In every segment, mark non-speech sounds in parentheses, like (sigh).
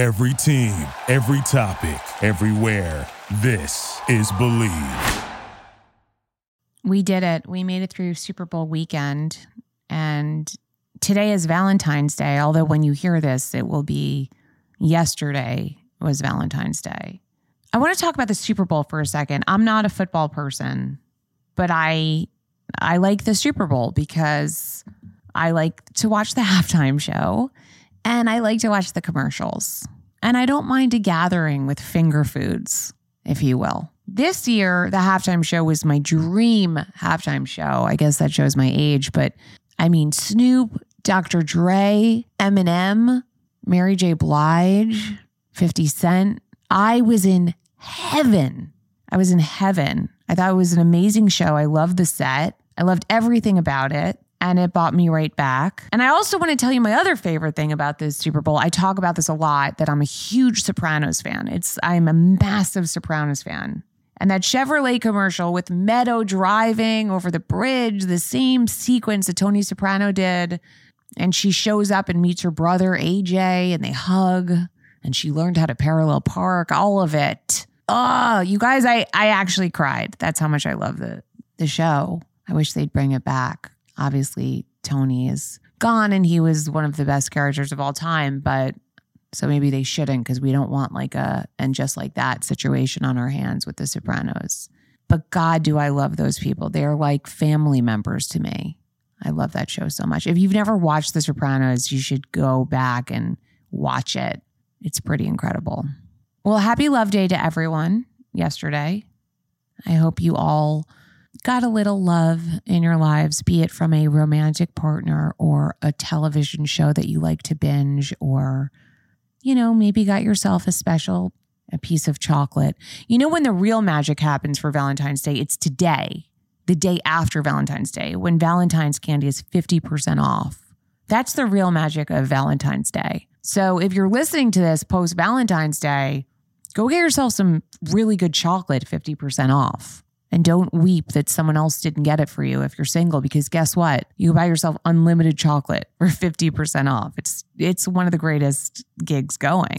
Every team, every topic, everywhere. This is Bleav. We did it. We made it through Super Bowl weekend. And today is Valentine's Day, although when you hear this, it will be yesterday was Valentine's Day. I want to talk about the Super Bowl for a second. I'm not a football person, but I I like the Super Bowl because I like to watch the (laughs) halftime show and I like to watch the commercials. And I don't mind a gathering with finger foods, if you will. This year, the halftime show was my dream halftime show. I guess that shows my age, but I mean, Snoop, Dr. Dre, Eminem, Mary J. Blige, 50 Cent. I was in heaven. I was in heaven. I thought it was an amazing show. I loved the set. I loved everything about it. And it brought me right back. And I also want to tell you my other favorite thing about this Super Bowl. I talk about this a lot that I'm a huge Sopranos fan. It's I'm a massive Sopranos fan. And that Chevrolet commercial with Meadow driving over the bridge, the same sequence that Tony Soprano did. And she shows up and meets her brother, AJ, and they hug. And she learned how to parallel park, all of it. Oh, you guys, I, I actually cried. That's how much I love the, the show. I wish they'd bring it back. Obviously, Tony is gone and he was one of the best characters of all time, but so maybe they shouldn't because we don't want like a and just like that situation on our hands with the Sopranos. But God, do I love those people. They're like family members to me. I love that show so much. If you've never watched The Sopranos, you should go back and watch it. It's pretty incredible. Well, happy Love Day to everyone yesterday. I hope you all got a little love in your lives, be it from a romantic partner or a television show that you like to binge, or, you know, maybe got yourself a special a piece of chocolate. You know, when the real magic happens for Valentine's Day, it's today, the day after Valentine's Day, when Valentine's candy is 50% off. That's the real magic of Valentine's Day. So if you're listening to this post Valentine's Day, go get yourself some really good chocolate 50% off. And don't weep that someone else didn't get it for you if you're single, because guess what? You buy yourself unlimited chocolate for 50% off. It's it's one of the greatest gigs going.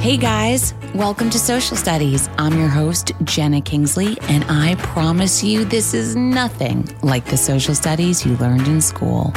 Hey guys, welcome to Social Studies. I'm your host, Jena Kingsley, and I promise you this is nothing like the social studies you learned in school.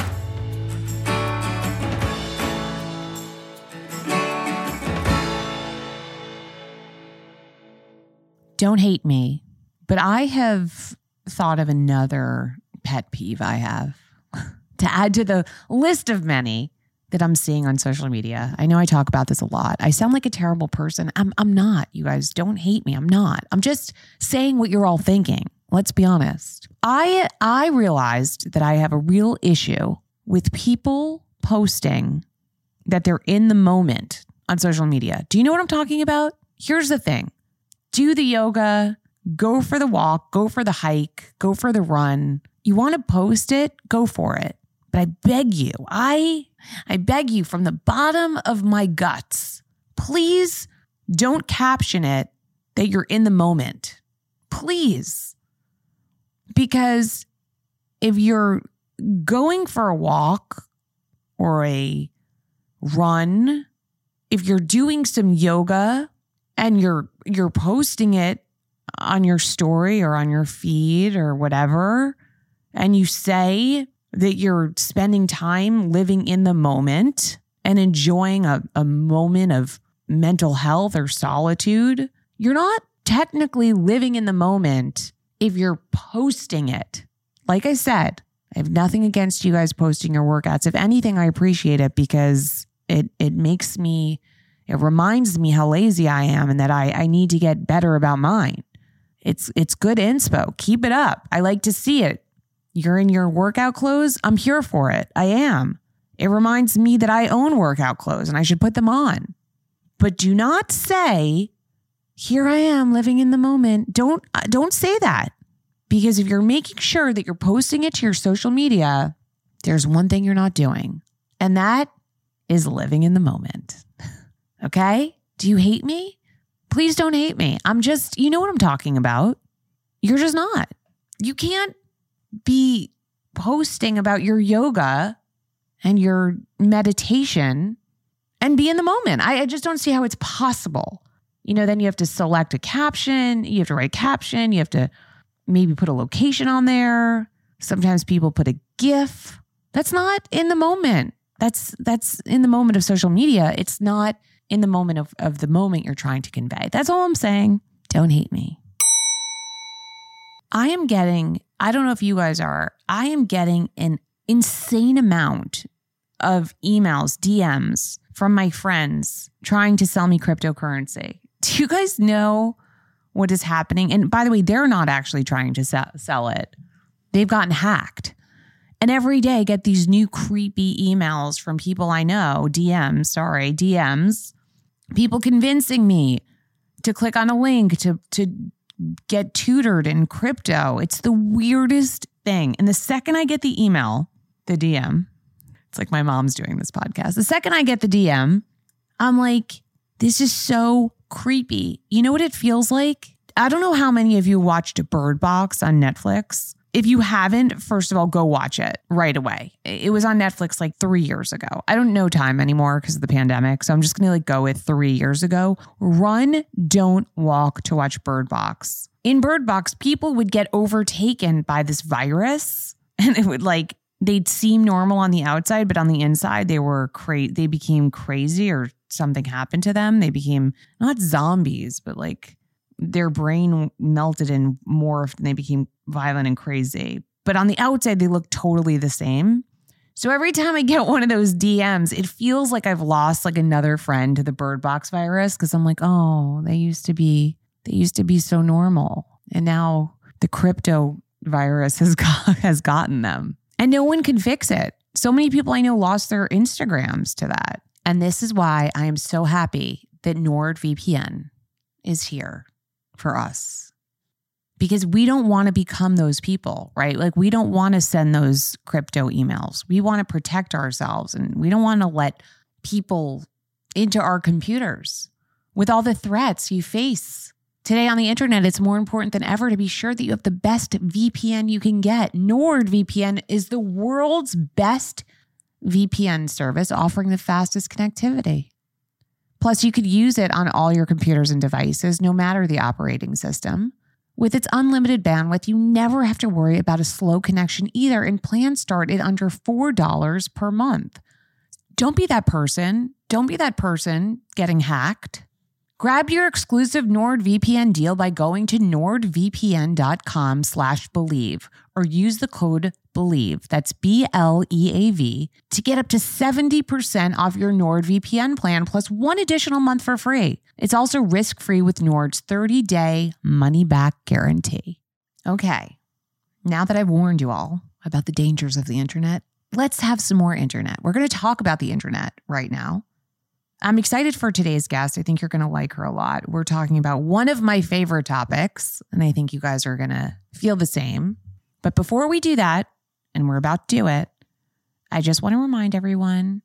Don't hate me, but I have thought of another pet peeve I have (laughs) to add to the list of many that I'm seeing on social media. I know I talk about this a lot. I sound like a terrible person. I'm I'm not. You guys don't hate me. I'm not. I'm just saying what you're all thinking. Let's be honest. I I realized that I have a real issue with people posting that they're in the moment on social media. Do you know what I'm talking about? Here's the thing. Do the yoga, go for the walk, go for the hike, go for the run. You want to post it, go for it. But I beg you, I I beg you from the bottom of my guts, please don't caption it that you're in the moment. Please. Because if you're going for a walk or a run, if you're doing some yoga and you're you're posting it on your story or on your feed or whatever and you say that you're spending time living in the moment and enjoying a, a moment of mental health or solitude, you're not technically living in the moment if you're posting it. Like I said, I have nothing against you guys posting your workouts. If anything, I appreciate it because it it makes me it reminds me how lazy I am and that I, I need to get better about mine. It's it's good inspo. Keep it up. I like to see it. You're in your workout clothes. I'm here for it. I am. It reminds me that I own workout clothes and I should put them on. But do not say, "Here I am living in the moment." Don't uh, don't say that. Because if you're making sure that you're posting it to your social media, there's one thing you're not doing. And that is living in the moment. Okay? Do you hate me? Please don't hate me. I'm just, you know what I'm talking about. You're just not. You can't be posting about your yoga and your meditation and be in the moment. I, I just don't see how it's possible. You know, then you have to select a caption, you have to write a caption, you have to maybe put a location on there. Sometimes people put a GIF. That's not in the moment. That's that's in the moment of social media. It's not in the moment of, of the moment you're trying to convey. That's all I'm saying. Don't hate me. I am getting, I don't know if you guys are, I am getting an insane amount of emails, DMs from my friends trying to sell me cryptocurrency. Do you guys know what is happening? And by the way, they're not actually trying to sell, sell it, they've gotten hacked. And every day I get these new creepy emails from people I know, DMs, sorry, DMs, people convincing me to click on a link to to get tutored in crypto. It's the weirdest thing. And the second I get the email, the DM, it's like my mom's doing this podcast. The second I get the DM, I'm like, this is so creepy. You know what it feels like? I don't know how many of you watched Bird Box on Netflix. If you haven't, first of all, go watch it right away. It was on Netflix like three years ago. I don't know time anymore because of the pandemic. So I'm just going to like go with three years ago. Run, don't walk to watch Bird Box. In Bird Box, people would get overtaken by this virus (laughs) and it would like, they'd seem normal on the outside, but on the inside, they were crazy. They became crazy or something happened to them. They became not zombies, but like their brain melted and morphed and they became violent and crazy. But on the outside, they look totally the same. So every time I get one of those DMs, it feels like I've lost like another friend to the bird box virus because I'm like, oh, they used to be, they used to be so normal. And now the crypto virus has (laughs) got, has gotten them. And no one can fix it. So many people I know lost their Instagrams to that. And this is why I am so happy that NordVPN is here for us because we don't want to become those people, right? Like we don't want to send those crypto emails. We want to protect ourselves and we don't want to let people into our computers with all the threats you face. Today on the internet, it's more important than ever to be sure that you have the best VPN you can get. NordVPN is the world's best VPN service offering the fastest connectivity. Plus, you could use it on all your computers and devices, no matter the operating system. With its unlimited bandwidth, you never have to worry about a slow connection either, and plans start at under $4 per month. Don't be that person. Don't be that person getting hacked. Grab your exclusive NordVPN deal by going to nordvpn.com slash bleav or use the code BLEAV, that's B-L-E-A-V, to get up to 70% off your NordVPN plan plus one additional month for free. It's also risk-free with Nord's 30-day money-back guarantee. Okay, now that I've warned you all about the dangers of the internet, let's have some more internet. We're going to talk about the internet right now. I'm excited for today's guest. I think you're going to like her a lot. We're talking about one of my favorite topics, and I think you guys are going to feel the same. But before we do that, and we're about to do it, I just want to remind everyone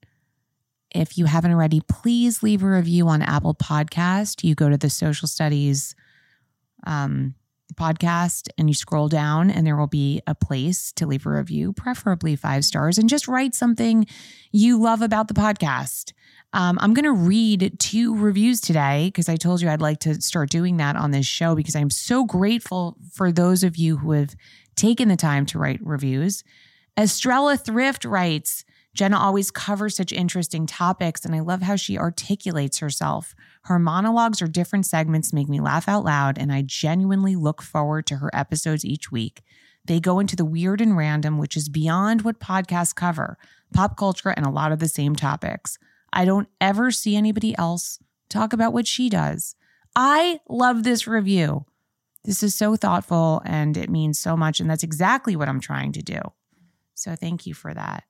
if you haven't already, please leave a review on Apple Podcast. You go to the social studies um, podcast and you scroll down, and there will be a place to leave a review, preferably five stars, and just write something you love about the podcast. Um, I'm going to read two reviews today because I told you I'd like to start doing that on this show because I'm so grateful for those of you who have taken the time to write reviews. Estrella Thrift writes, Jena always covers such interesting topics, and I love how she articulates herself. Her monologues or different segments make me laugh out loud, and I genuinely look forward to her episodes each week. They go into the weird and random, which is beyond what podcasts cover pop culture and a lot of the same topics. I don't ever see anybody else talk about what she does. I love this review. This is so thoughtful and it means so much. And that's exactly what I'm trying to do. So thank you for that.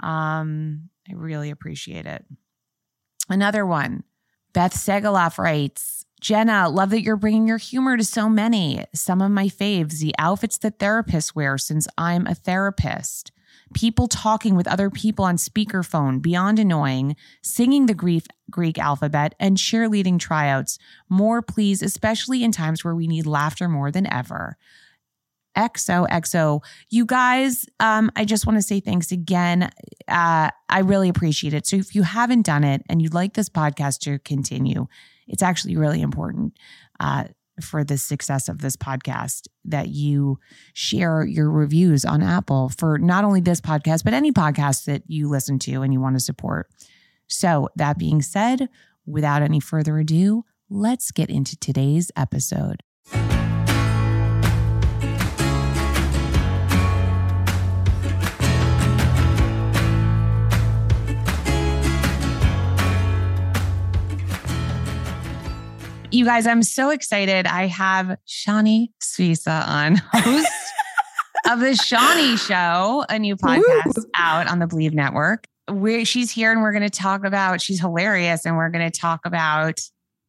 Um, I really appreciate it. Another one, Beth Segaloff writes, Jena, love that you're bringing your humor to so many. Some of my faves, the outfits that therapists wear since I'm a therapist people talking with other people on speakerphone beyond annoying, singing the Greek, Greek alphabet, and cheerleading tryouts. More, please, especially in times where we need laughter more than ever. XOXO. You guys, um, I just want to say thanks again. Uh, I really appreciate it. So if you haven't done it and you'd like this podcast to continue, it's actually really important uh, for the success of this podcast that you share your reviews on Apple for not only this podcast, but any podcast that you listen to and you want to support. So, that being said, without any further ado, let's get into today's episode. You guys, I'm so excited. I have Shanni Suissa on, host of the Shanni Show, a new podcast Woo. out on the Bleav Network. we she's here and we're going to talk about, she's hilarious, and we're going to talk about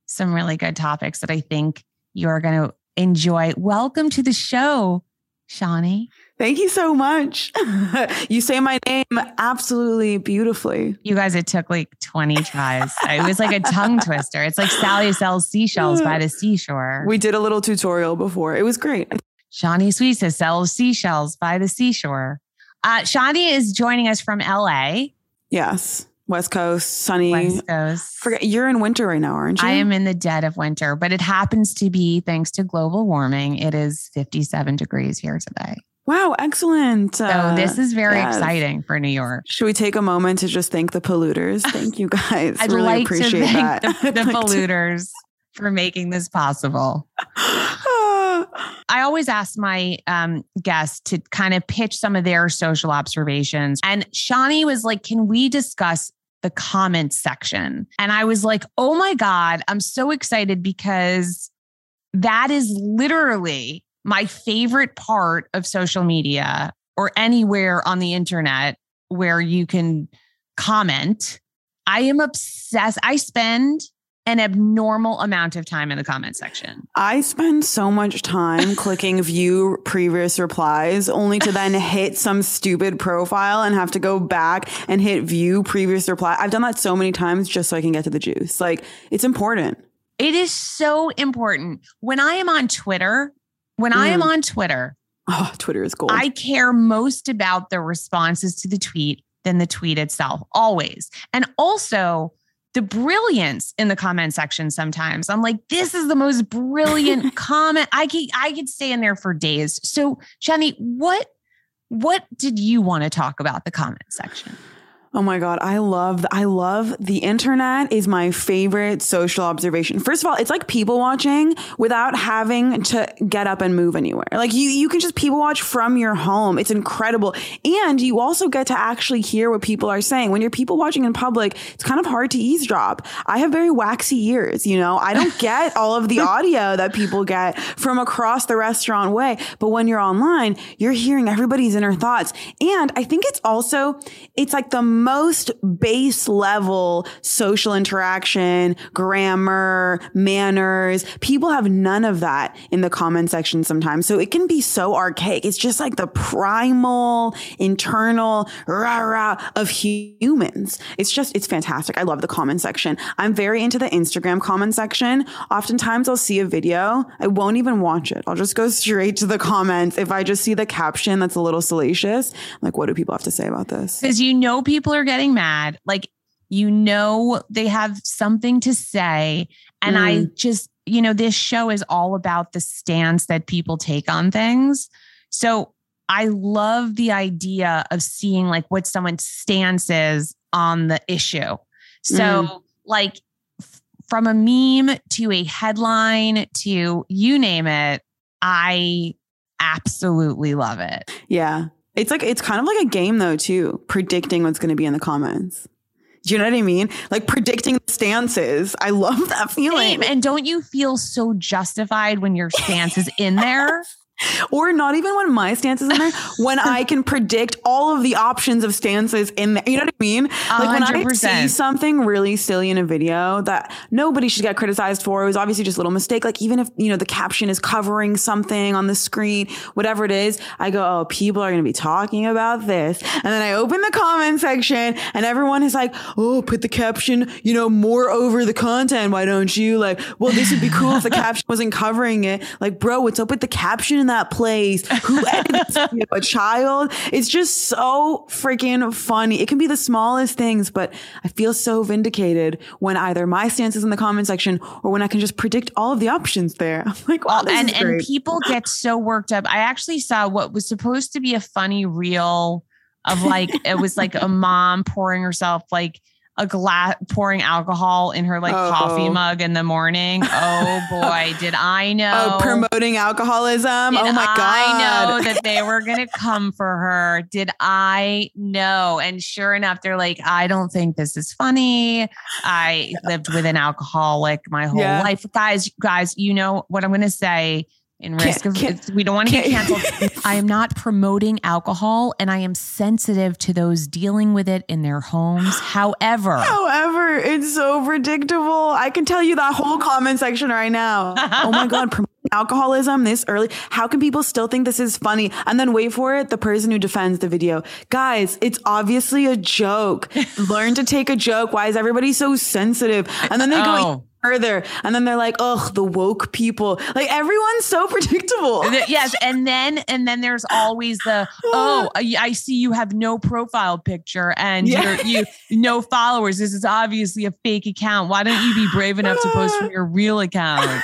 some really good topics that I think you're going to enjoy. Welcome to the show, Shanni. Thank you so much. (laughs) you say my name absolutely beautifully. You guys, it took like 20 tries. it was like a tongue twister. It's like Sally sells seashells by the seashore. We did a little tutorial before. It was great. Shanni Suissa sells seashells by the seashore. Uh, Shanni is joining us from LA. Yes. West Coast, sunny. West Coast. Forget you're in winter right now, aren't you? I am in the dead of winter, but it happens to be thanks to global warming. It is 57 degrees here today. Wow, excellent. So uh, this is very yes. exciting for New York. Should we take a moment to just thank the polluters? (laughs) Thank you guys. I'd really like appreciate that. the, (laughs) the polluters to- for making this possible. (gasps) I always ask my um, guests to kind of pitch some of their social observations. And Shanni was like, Can we discuss the comments section? And I was like, Oh my God, I'm so excited because that is literally my favorite part of social media or anywhere on the internet where you can comment. I am obsessed. I spend an abnormal amount of time in the comment section. I spend so much time (laughs) clicking view previous replies only to then (laughs) hit some stupid profile and have to go back and hit view previous reply. I've done that so many times just so I can get to the juice. Like it's important. It is so important. When I am on Twitter, when mm. I am mm. on Twitter, oh, Twitter is gold. I care most about the responses to the tweet than the tweet itself, always. And also, the brilliance in the comment section sometimes. I'm like, this is the most brilliant (laughs) comment. I could I could stay in there for days. So, Shanni, what what did you want to talk about the comment section? Oh my God. I love, I love the internet is my favorite social observation. First of all, it's like people watching without having to get up and move anywhere. Like you, you can just people watch from your home. It's incredible. And you also get to actually hear what people are saying. When you're people watching in public, it's kind of hard to eavesdrop. I have very waxy ears, you know, I don't get (laughs) all of the audio that people get from across the restaurant way. But when you're online, you're hearing everybody's inner thoughts. And I think it's also, it's like the most base level social interaction, grammar, manners. People have none of that in the comment section sometimes. So it can be so archaic. It's just like the primal, internal rah rah of humans. It's just, it's fantastic. I love the comment section. I'm very into the Instagram comment section. Oftentimes I'll see a video. I won't even watch it. I'll just go straight to the comments. If I just see the caption that's a little salacious, I'm like, what do people have to say about this? Because you know people people are getting mad. Like, you know, they have something to say. And mm. I just, you know, this show is all about the stance that people take on things. So I love the idea of seeing like what someone's stance is on the issue. So, mm. like, from a meme to a headline to you name it, I absolutely love it. Yeah. It's like it's kind of like a game though too, predicting what's going to be in the comments. Do you know what I mean? Like predicting the stances. I love that feeling. Same. And don't you feel so justified when your stance is in there? (laughs) or not even when my stance is in there, when I (laughs) can predict all of the options of stances in there. You know what I mean? Like 100%. when I see something really silly in a video that nobody should get criticized for, it was obviously just a little mistake. Like even if, you know, the caption is covering something on the screen, whatever it is, I go, oh, people are going to be talking about this. And then I open the comment section and everyone is like, oh, put the caption, you know, more over the content. Why don't you? Like, well, this would be cool if the (laughs) caption wasn't covering it. Like, bro, what's up with the caption and that place? Who (laughs) edits a child? It's just so freaking funny. It can be the smallest things, but I feel so vindicated when either my stance is in the comment section or when I can just predict all of the options there. (laughs) I'm like, wow, this and is great. and people get so worked up. I actually saw what was supposed to be a funny reel of like it was like a mom pouring herself like a glass pouring alcohol in her like Oh. coffee mug in the morning. (laughs) Oh boy, did I oh, know Oh, promoting alcoholism. Oh did oh my I god. I know (laughs) that they were going to come for her. Did I know? And sure enough, they're like, I don't think this is funny. I lived with an alcoholic my whole Yeah. life. Guys, guys, you know what I'm going to say in risk of can't- we don't want to get canceled. (laughs) I am not promoting alcohol and I am sensitive to those dealing with it in their homes. (gasps) However, However, it's so predictable. I can tell you that whole comment section right now. (laughs) oh my God, promoting alcoholism this early. How can people still think this is funny? And then wait for it, the person who defends the video. Guys, it's obviously a joke. (laughs) Learn to take a joke. Why is everybody so sensitive? And then they go Oh. further. And then they're like, ugh, the woke people. Like everyone's so (laughs) predictable. Yes and then and then there's always the oh (laughs) I, I see you have no profile picture and Yeah. you're, you no followers this is obviously a fake account why don't you be brave enough to post from your real account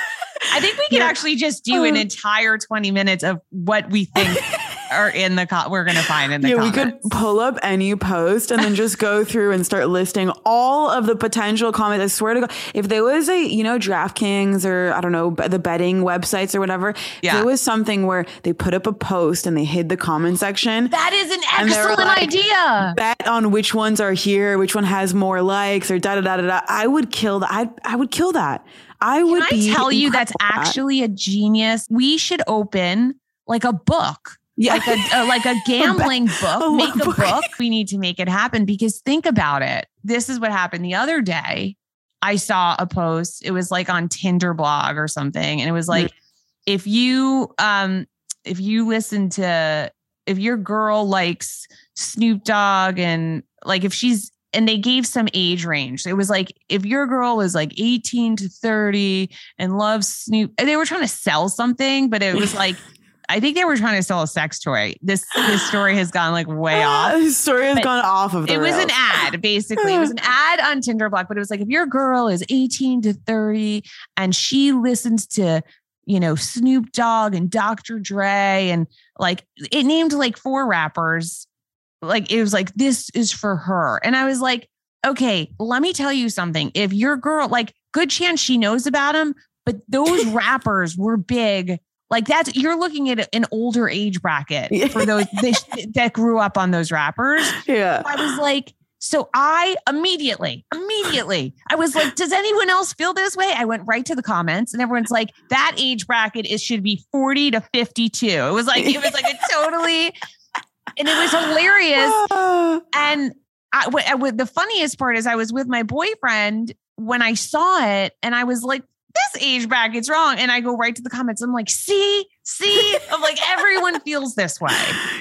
i think we can Yeah. actually just do an Uh. entire 20 minutes of what we think (laughs) are in the co- we're gonna find in the yeah, we could pull up any post and then just go through and start listing all of the potential comments. I swear to God, if there was a, you know, DraftKings or I don't know, the betting websites or whatever, if Yeah. there was something where they put up a post and they hid the comment section, that is an And they were excellent like, idea bet on which ones are here, which one has more likes or da da da da da. I would kill that. I I would kill that. I would can be i tell you that's incredible that. actually a genius we should open like a book yeah. like a, a like a (laughs) gambling book, a make a book. book. We need to make it happen because think about it. This is what happened the other day. I saw a post. It was like on Tinder blog or something, and it was Mm. like, if you um if you listen to if your girl likes Snoop Dogg and like if she's and they gave some age range. It was like if your girl is like 18 to 30 and loves Snoop, and they were trying to sell something, but it was (laughs) like I think they were trying to sell a sex toy. This this story has gone like way (gasps) off. the story has But gone off of the It was an ad, basically. It was an (laughs) ad on Tinder blog, but it was like if your girl is 18 to 30 and she listens to, you know, Snoop Dogg and Dr. Dre and like it named like four rappers. Like it was like this is for her. And I was like, okay, let me tell you something. If your girl, like, good chance she knows about him, but those (laughs) rappers were big. Like that's you're looking at an older age bracket for those they, (laughs) that grew up on those rappers. Yeah. I was like, so I immediately, immediately, I was like, does anyone else feel this way? I went right to the comments and everyone's like, that age bracket is should be 40 to 52. It was like, it was like a (laughs) totally, and it was hilarious. (sighs) And I, what, I- what the funniest part is I was with my boyfriend when I saw it and I was like, this age bracket's wrong. And I go right to the comments. I'm like, see, see, I'm like, everyone (laughs) feels this way.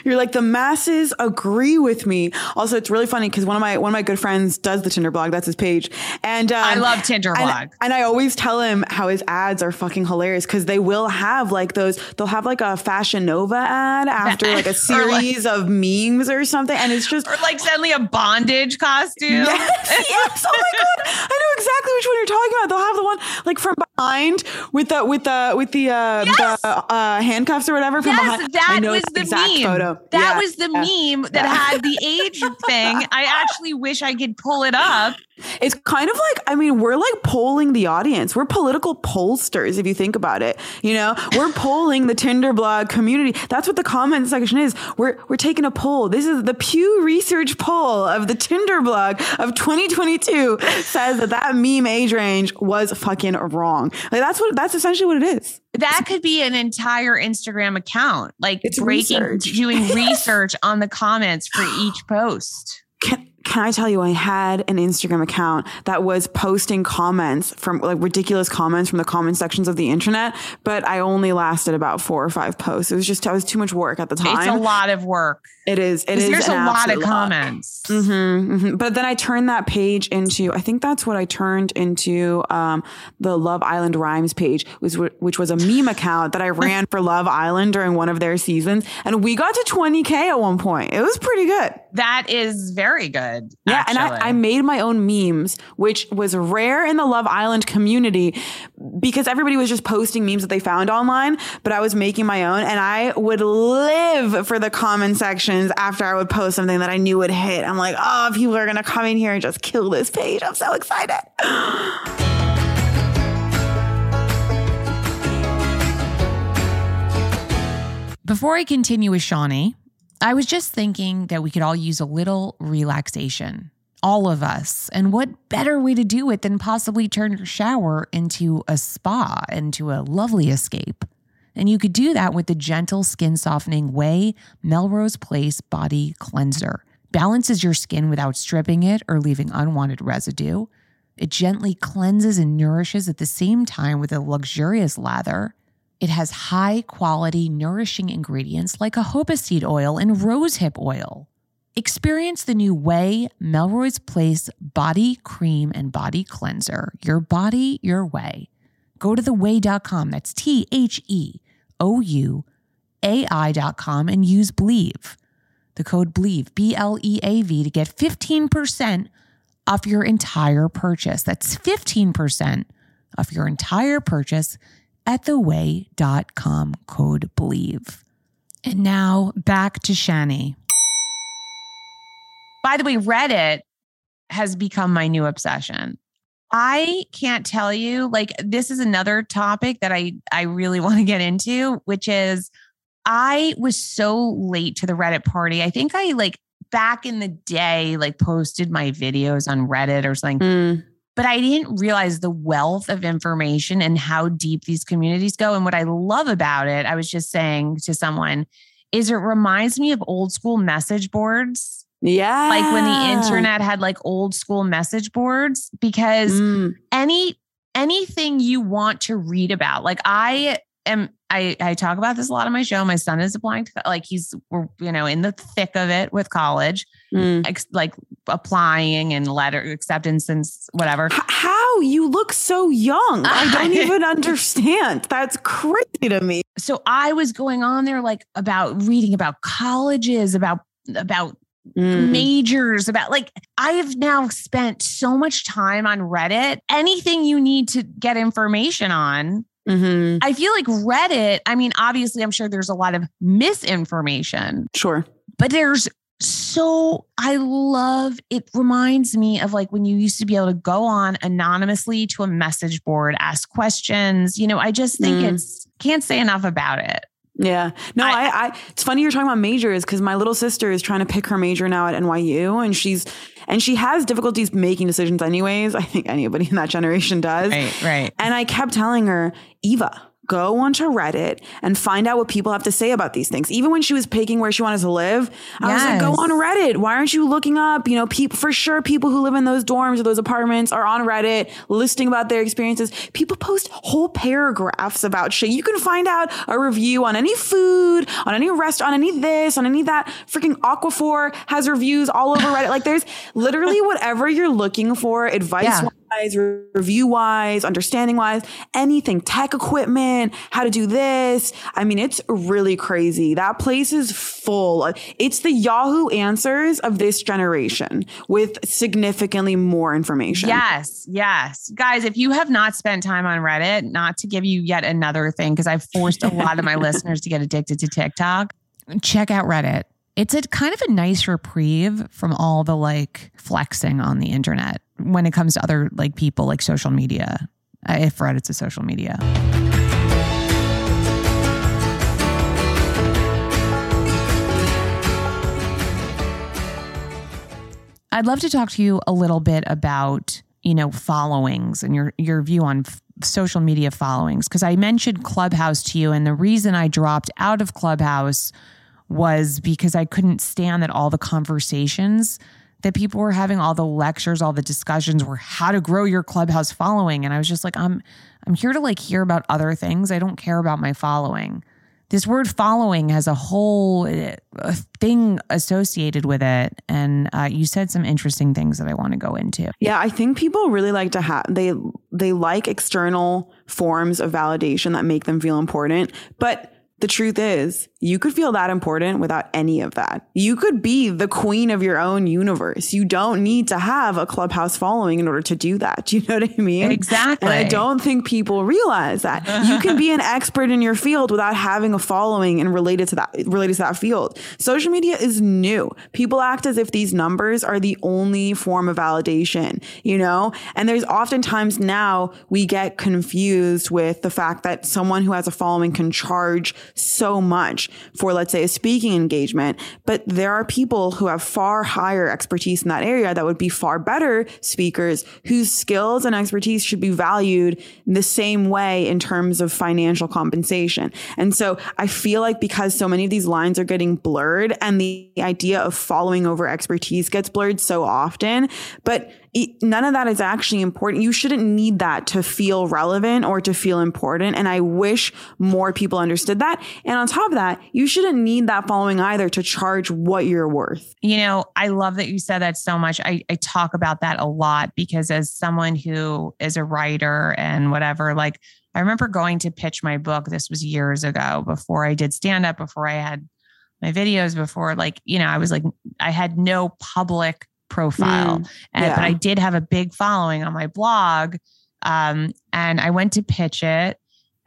You're like the masses agree with me. Also, it's really funny because one of my one of my good friends does the Tinder blog. That's his page, and um, I love Tinder and, blog. and I always tell him how his ads are fucking hilarious because they will have like those. They'll have like a Fashion Nova ad after like a (laughs) Or like- series of memes or something, and it's just Or like suddenly a bondage costume. Yes, (laughs) yes. Oh my god, I know exactly which one you're talking about. They'll have the one like from behind with the with the with the uh, Yes. the uh, Uh, handcuffs or whatever from Yes, behind. That was the meme. photo. That Yeah, was the yeah. meme that Yeah. had the age (laughs) thing. I actually wish I could pull it up. It's kind of like, I mean, we're like polling the audience. We're political pollsters, if you think about it. You know, we're polling the Tinder blog community. That's what the comment section is. We're we're taking a poll. This is the Pew Research poll of the Tinder blog of 2022 says that that meme age range was fucking wrong. Like that's what that's essentially what it is. That could be an entire Instagram account, like It's breaking, research. doing (laughs) research on the comments for each post. Can can I tell you, I had an Instagram account that was posting comments from like ridiculous comments from the comment sections of the internet, but I only lasted about four or five posts. It was just, it was too much work at the time. It's a lot of work. It is. It is. There's a lot of comments. Mm-hmm, mm-hmm. But then I turned that page into, I think that's what I turned into um, the Love Island Rhymes page, which, which was a meme account that I (laughs) ran for Love Island during one of their seasons. And we got to 20K at one point. It was pretty good. That is very good. Yeah. And I, I made my own memes, which was rare in the Love Island community because everybody was just posting memes that they found online. But I was making my own and I would live for the comment sections after I would post something that I knew would hit. I'm like, oh, people are going to come in here and just kill this page. I'm so excited. Before I continue with Shanni, I was just thinking that we could all use a little relaxation, all of us. And what better way to do it than possibly turn your shower into a spa, into a lovely escape? And you could do that with the gentle skin softening OUAI Melrose Place Body Cleanser. Balances your skin without stripping it or leaving unwanted residue. It gently cleanses and nourishes at the same time with a luxurious lather. It has high quality, nourishing ingredients like jojoba seed oil and rosehip oil. Experience the new OUAI Melrose Place Body Cream and Body Cleanser. Your body, your way. Go to theouai.com. That's T H E O U A I.com and use Bleav. The code Bleav, B L E A V, to get 15% off your entire purchase. That's 15% off your entire purchase at theouai.com code bleav. And now back to Shanni. By the way, Reddit has become my new obsession. I can't tell you like this is another topic that I I really (laughs) want to get into which is I was so late to the Reddit party. I think I like back in the day like posted my videos on Reddit or something. Mm. But I didn't realize the wealth of information and how deep these communities go. And what I love about it, I was just saying to someone, is it reminds me of old school message boards. Yeah. Like when the internet had like old school message boards, because Mm. any anything you want to read about, like I am I, I talk about this a lot on my show. My son is applying to like he's we're, you know in the thick of it with college, Mm. ex, like applying and letter acceptance and whatever. How you look so young? I (laughs) don't even understand. That's crazy to me. so I was going on there like about reading about colleges, about about Mm. majors, about like I have now spent so much time on Reddit. Anything you need to get information on, Mhm. I feel like Reddit, I mean, obviously I'm sure there's a lot of misinformation, Sure. but there's so I love it reminds me of like when you used to be able to go on anonymously to a message board, ask questions. You know, I just think Mm. it's can't say enough about it. Yeah. No, I- I, I, it's funny you're talking about majors because my little sister is trying to pick her major now at NYU and she's, and she has difficulties making decisions anyways. I think anybody in that generation does. right. Right. And I kept telling her, Eva, go onto Reddit and find out what people have to say about these things. Even when she was picking where she wanted to live, I was like, go on Reddit. Why aren't you looking up, you know, people for sure people who live in those dorms or those apartments are on Reddit listing about their experiences. People post whole paragraphs about shit. You can find out a review on any food, on any restaurant, on any this, on any that. Freaking Aquaphor has reviews all over Reddit. Like there's literally (laughs) whatever you're looking for, advice Yeah. Wise, review wise, understanding wise, anything, tech equipment, how to do this. I mean, it's really crazy. That place is full. It's the Yahoo answers of this generation with significantly more information. Yes, yes. Guys, if you have not spent time on Reddit, not to give you yet another thing, because I've forced a lot of my (laughs) listeners to get addicted to TikTok, check out Reddit. It's a kind of a nice reprieve from all the like flexing on the internet when it comes to other like people like social media. uh, If Reddit's a social media. I'd love to talk to you a little bit about, you know, followings and your your view on f- social media followings because I mentioned Clubhouse to you and the reason I dropped out of Clubhouse was because I couldn't stand that all the conversations that people were having all the lectures, all the discussions were how to grow your clubhouse following. And I was just like, I'm I'm here to like hear about other things. I don't care about my following. This word following has a whole uh, thing associated with it. And uh, you said some interesting things that I want to go into. Yeah, I think people really like to have they they like external forms of validation that make them feel important, but the truth is, you could feel that important without any of that. You could be the queen of your own universe. You don't need to have a clubhouse following in order to do that. Do (laughs) you know what I mean? Exactly. And I don't think people realize that. you can be an expert in your field without having a following and related to that related to that field. Social media is new. People act as if these numbers are the only form of validation, you know? And there's oftentimes now we get confused with the fact that someone who has a following can charge so much for, let's say, a speaking engagement. But there are people who have far higher expertise in that area that would be far better speakers whose skills and expertise should be valued the same way in terms of financial compensation. And so I feel like because so many of these lines are getting blurred and the idea of following over expertise gets blurred so often, but none of that is actually important. You shouldn't need that to feel relevant or to feel important. And I wish more people understood that. And on top of that, you shouldn't need that following either to charge what you're worth. You know, I love that you said that so much. I, I talk about that a lot because as someone who is a writer and whatever, like I remember going to pitch my book. This was years ago before I did stand up, before I had my videos, before like, you know, I was like, I had no public profile. Mm, and, yeah. But I did have a big following on my blog. Um, and I went to pitch it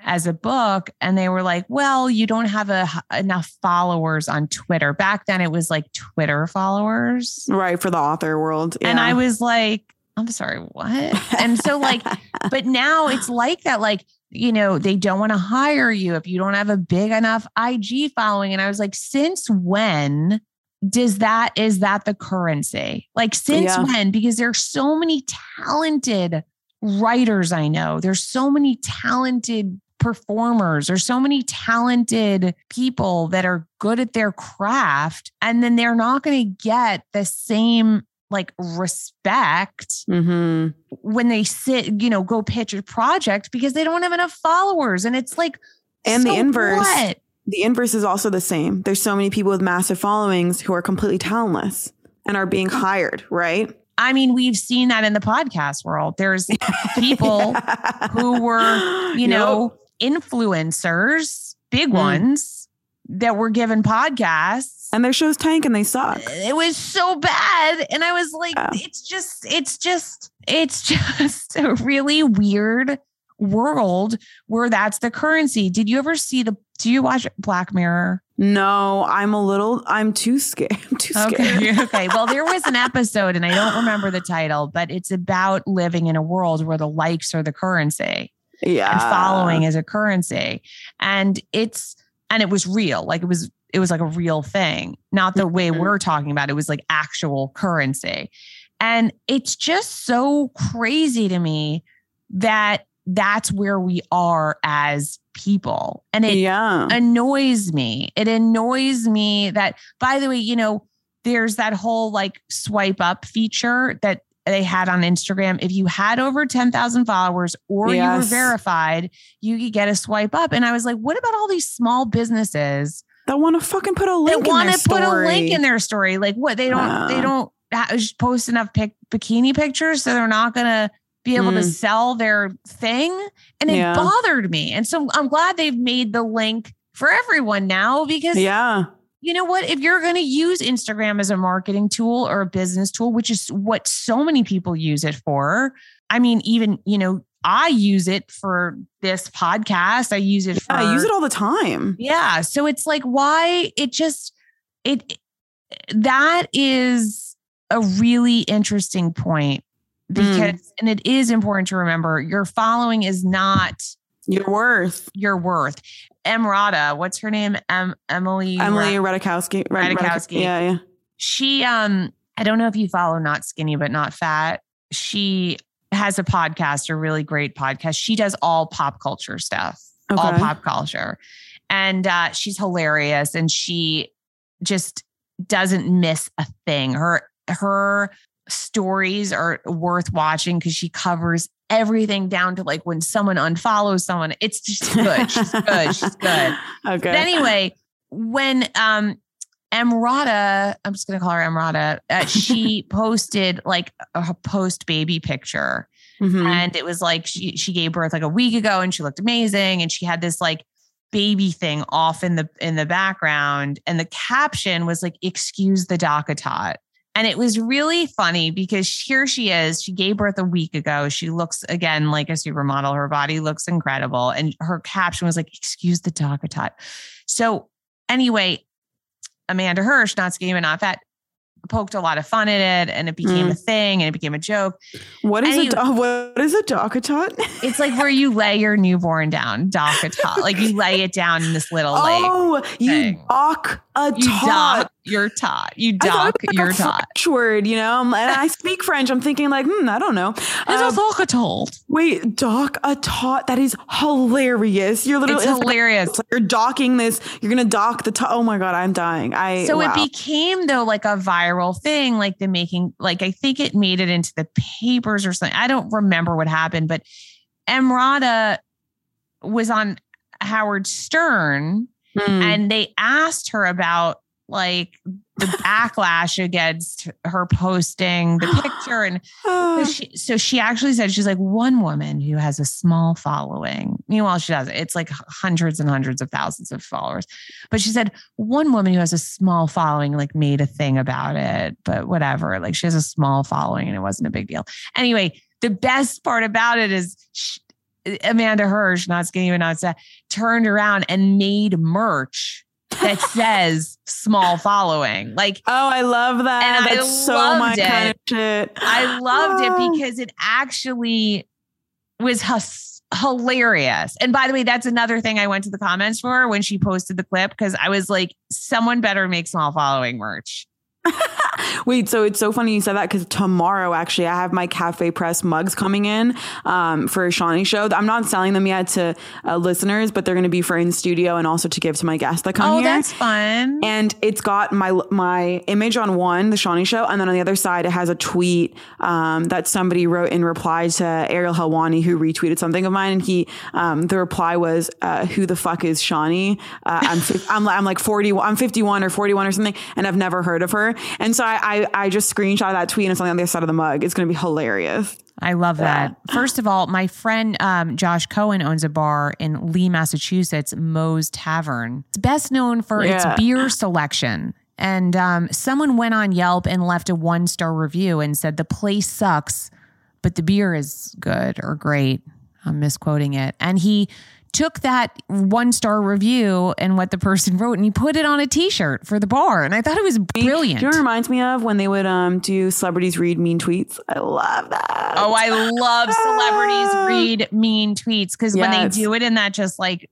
as a book and they were like, well, you don't have a, enough followers on Twitter. Back then it was like Twitter followers. Right. For the author world. Yeah. And I was like, I'm sorry, what? and so like, (laughs) but now it's like that, like, you know, they don't want to hire you if you don't have a big enough IG following. And I was like, since when does that is that the currency? Like since yeah. when? Because there's so many talented writers I know. There's so many talented performers. There's so many talented people that are good at their craft and then they're not going to get the same like respect mm-hmm. when they sit, you know, go pitch a project because they don't have enough followers. And it's like, and so the inverse. What? The inverse is also the same. There's so many people with massive followings who are completely talentless and are being hired, right? I mean, we've seen that in the podcast world. There's (laughs) people yeah. who were, you know, influencers, big mm. ones that were given podcasts. And their shows tank and they suck. It was so bad. And I was like, yeah. it's just, it's just, it's (laughs) just a really weird world where that's the currency. Did you ever see the do you watch Black Mirror? No, I'm a little I'm too scared. (laughs) I'm too scared. (laughs) Okay. okay. (laughs) Well, there was an episode and I don't remember the title, but it's about living in a world where the likes are the currency. Yeah. And following is a currency. And it's and it was real. Like it was it was like a real thing, not the way mm-hmm. we're talking about. It was like actual currency. And it's just so crazy to me that that's where we are as people. And it yeah. annoys me. It annoys me that, by the way, you know, there's that whole like swipe up feature that they had on Instagram. If you had over 10,000 followers or yes. you were verified, you could get a swipe up. And I was like, what about all these small businesses that want to fucking put a link They want to put a link in their story? Like what? They don't, uh. they don't post enough pic- bikini pictures. So they're not going to be able mm. to sell their thing. And it yeah. bothered me. And so I'm glad they've made the link for everyone now because yeah. You know what? If you're going to use Instagram as a marketing tool or a business tool, which is what so many people use it for, I mean, even, you know, I use it for this podcast. I use it yeah, for I use it all the time. Yeah. So it's like why it just it that is a really interesting point. Because mm. and it is important to remember your following is not your worth. Your worth. Emrata, what's her name? Em, Emily Emily Ratajkowski. Ratajkowski. Yeah, yeah. She um I don't know if you follow Not Skinny but Not Fat. She has a podcast, a really great podcast. She does all pop culture stuff, okay. all pop culture. And uh, she's hilarious and she just doesn't miss a thing. Her her stories are worth watching because she covers everything down to like when someone unfollows someone. It's just good. She's good. She's good. (laughs) Okay. But anyway, when um Emrata, I'm just gonna call her Emrata, uh, she (laughs) posted like a post baby picture. Mhm. And it was like she she gave birth like a week ago and she looked amazing. And she had this like baby thing off in the in the background. And the caption was like, excuse the DockATot. And it was really funny because here she is. She gave birth a week ago. She looks again like a supermodel. Her body looks incredible. And her caption was like, excuse the DockATot. So anyway, Amanda Hirsch, not skinny not fat, poked a lot of fun at it and it became Mm. a thing and it became a joke. what is any- a (laughs) what is a DockATot? It's like where you lay your newborn down, dock a tot. Like you lay it down in this little lake. oh, you dock a You tot. dock your tot. You I thought dock it was like your a tot. French word, you know, and I speak French. I'm thinking like, hmm, I don't know. It's Uh, a wait, dock a tot. That is hilarious. You're literally It's it's hilarious. like you're docking this. You're gonna dock the tot. Oh my god, I'm dying. I So wow. it became though like a viral thing, like the making, like I think it made it into the papers or something. I don't remember what happened, but Emrata was on Howard Stern Hmm. and they asked her about like the (laughs) backlash against her posting the picture and (gasps) Ah. so she, so she actually said she's like one woman who has a small following meanwhile she doesn't it's like hundreds and hundreds of thousands of followers but she said one woman who has a small following like made a thing about it but whatever like she has a small following and it wasn't a big deal anyway the best part about it is sh Amanda Hirsch, not skinny, but not fat, turned around and made merch that (laughs) says small following. Like Oh, I love that. And I so loved my kind it. of shit. I loved Ah. it because it actually was hus- hilarious. And by the way, that's another thing I went to the comments for when she posted the clip because I was like, someone better make small following merch. (laughs) (laughs) Wait, so it's so funny you said that because tomorrow, actually, I have my Cafe Press mugs coming in um, for a Shanni show. I'm not selling them yet to uh, listeners, but they're going to be for in studio and also to give to my guests that come oh, here. that's fun. and it's got my my image on one, the Shanni show, and then on the other side it has a tweet um, that somebody wrote in reply to Ariel Helwani, who retweeted something of mine, and he um, the reply was, uh, "Who the fuck is Shanni? Uh, I'm fif- I'm I'm like forty, I'm fifty one or forty one or something, and I've never heard of her." And so I I, I just screenshot that tweet and it's on the other side of the mug. It's going to be hilarious. I love that. First of all, my friend um, Josh Cohen owns a bar in Lee, Massachusetts, Moe's Tavern. It's best known for Yeah. its beer selection. And um, someone went on Yelp and left a one star review and said the place sucks, but the beer is good or great. I'm misquoting it. And he took that one star review and what the person (laughs) wrote and he put it on a t shirt for the bar. And I thought it was brilliant. You know it reminds me of when they would um do celebrities read mean tweets? I love that. Oh, I love celebrities (laughs) read mean tweets because when they do it in that just like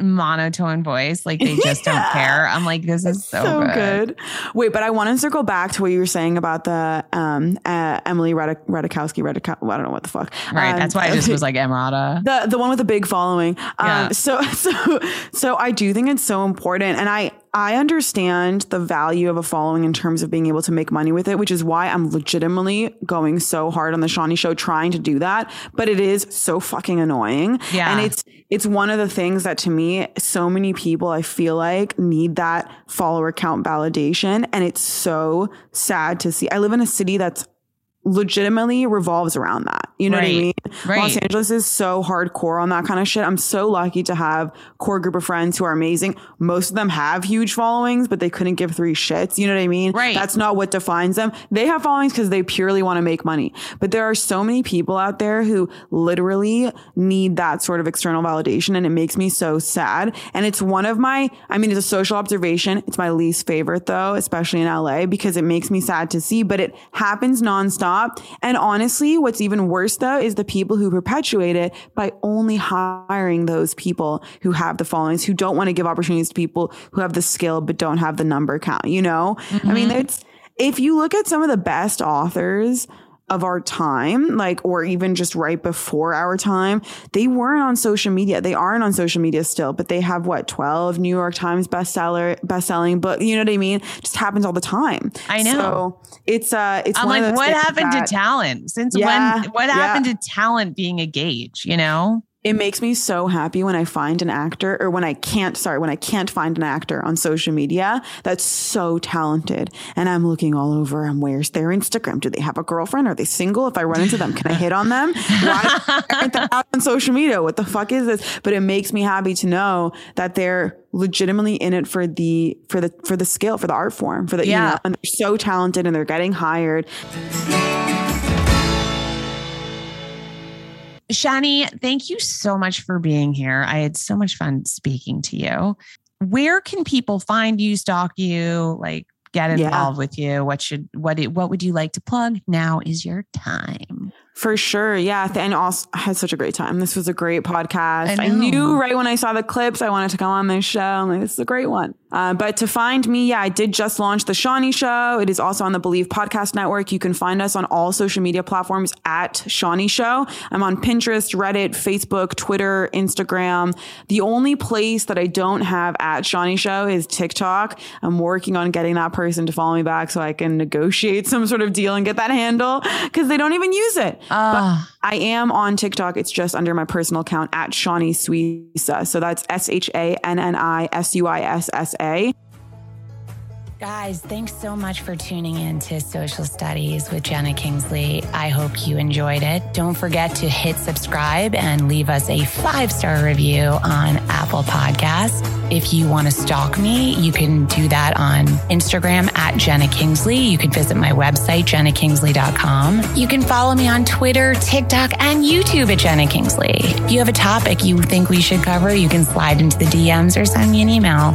monotone voice, like they just don't (laughs) care. I'm like, this is so, good. Wait, but I want to circle back to what you were saying about the um uh, Emily Radik- Radikowski. Radikow- I don't know what the fuck. Right. Um, That's why I just was like Emirata. (laughs) the the one with the big following. Um, Yeah. So (laughs) so so I do think it's so important, and I I understand the value of a following in terms of being able to make money with it, which is why I'm legitimately going so hard on the Shanni Show trying to do that. But it is so fucking annoying, Yeah. And it's it's one of the things that to me, so many people I feel like need that follower count validation, and it's so sad to see. I live in a city that's legitimately revolves around that. You know what I mean? Right. Los Angeles is so hardcore on that kind of shit. I'm so lucky to have core group of friends who are amazing. Most of them have huge followings, but they couldn't give three shits. You know what I mean? Right. That's not what defines them. They have followings because they purely want to make money. But there are so many people out there who literally need that sort of external validation. And it makes me so sad. And it's one of my, I mean, it's a social observation. It's my least favorite though, especially in LA because it makes me sad to see, but it happens nonstop. And honestly, what's even worse though is the people who perpetuate it by only hiring those people who have the followings, who don't want to give opportunities to people who have the skill but don't have the number count, you know? I mean, mm-hmm. it's, if you look at some of the best authors, of our time, like, or even just right before our time, they weren't on social media. They aren't on social media still, but they have what, 12 New York Times bestseller, best-selling book. You know what I mean? Just happens all the time. I know. So it's, uh, it's I'm one of like, what happened that- to talent? Since Yeah, when? What yeah. happened to talent being a gauge? You know? It makes me so happy when I find an actor or when I can't, sorry, when I can't find an actor on social media that's so talented and I'm looking all over and where's their Instagram? Do they have a girlfriend? Are they single? If I run into them, can I hit on them? Why (laughs) aren't they out on social media? What the fuck is this? But it makes me happy to know that they're legitimately in it for the, for the, for the skill, for the art form, for the, you Yeah. know, and they're so talented and they're getting hired. Shanni, thank you so much for being here. I had so much fun speaking to you. Where can people find you, stalk you, like get Yeah. involved with you? What should what what would you like to plug? Now is your time. For sure. Yeah. And also, I had such a great time. This was a great podcast. I I, knew right when I saw the clips, I wanted to come on this show. I'm like, this is a great one. Uh, but to find me, yeah, I did just launch The Shanni Show. It is also on the Bleav Podcast Network. You can find us on all social media platforms at Shanni Show. I'm on Pinterest, Reddit, Facebook, Twitter, Instagram. The only place that I don't have at Shanni Show is TikTok. I'm working on getting that person to follow me back so I can negotiate (laughs) some sort of deal and get that handle because they don't even use it. Ah. I am on TikTok. It's just under my personal account at Shanni Suissa. So that's S H A N N I S U I S S A. Guys, thanks so much for tuning in to Social Studies with Jena Kingsley. I hope you enjoyed it. Don't forget to hit subscribe and leave us a five star review on Apple Podcasts. If you want to stalk me, you can do that on Instagram at Jena Kingsley. You can visit my website, jenakingsley.com. You can follow me on Twitter, TikTok, and YouTube at Jena Kingsley. If you have a topic you think we should cover, you can slide into the DMs or send me an email.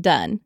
done.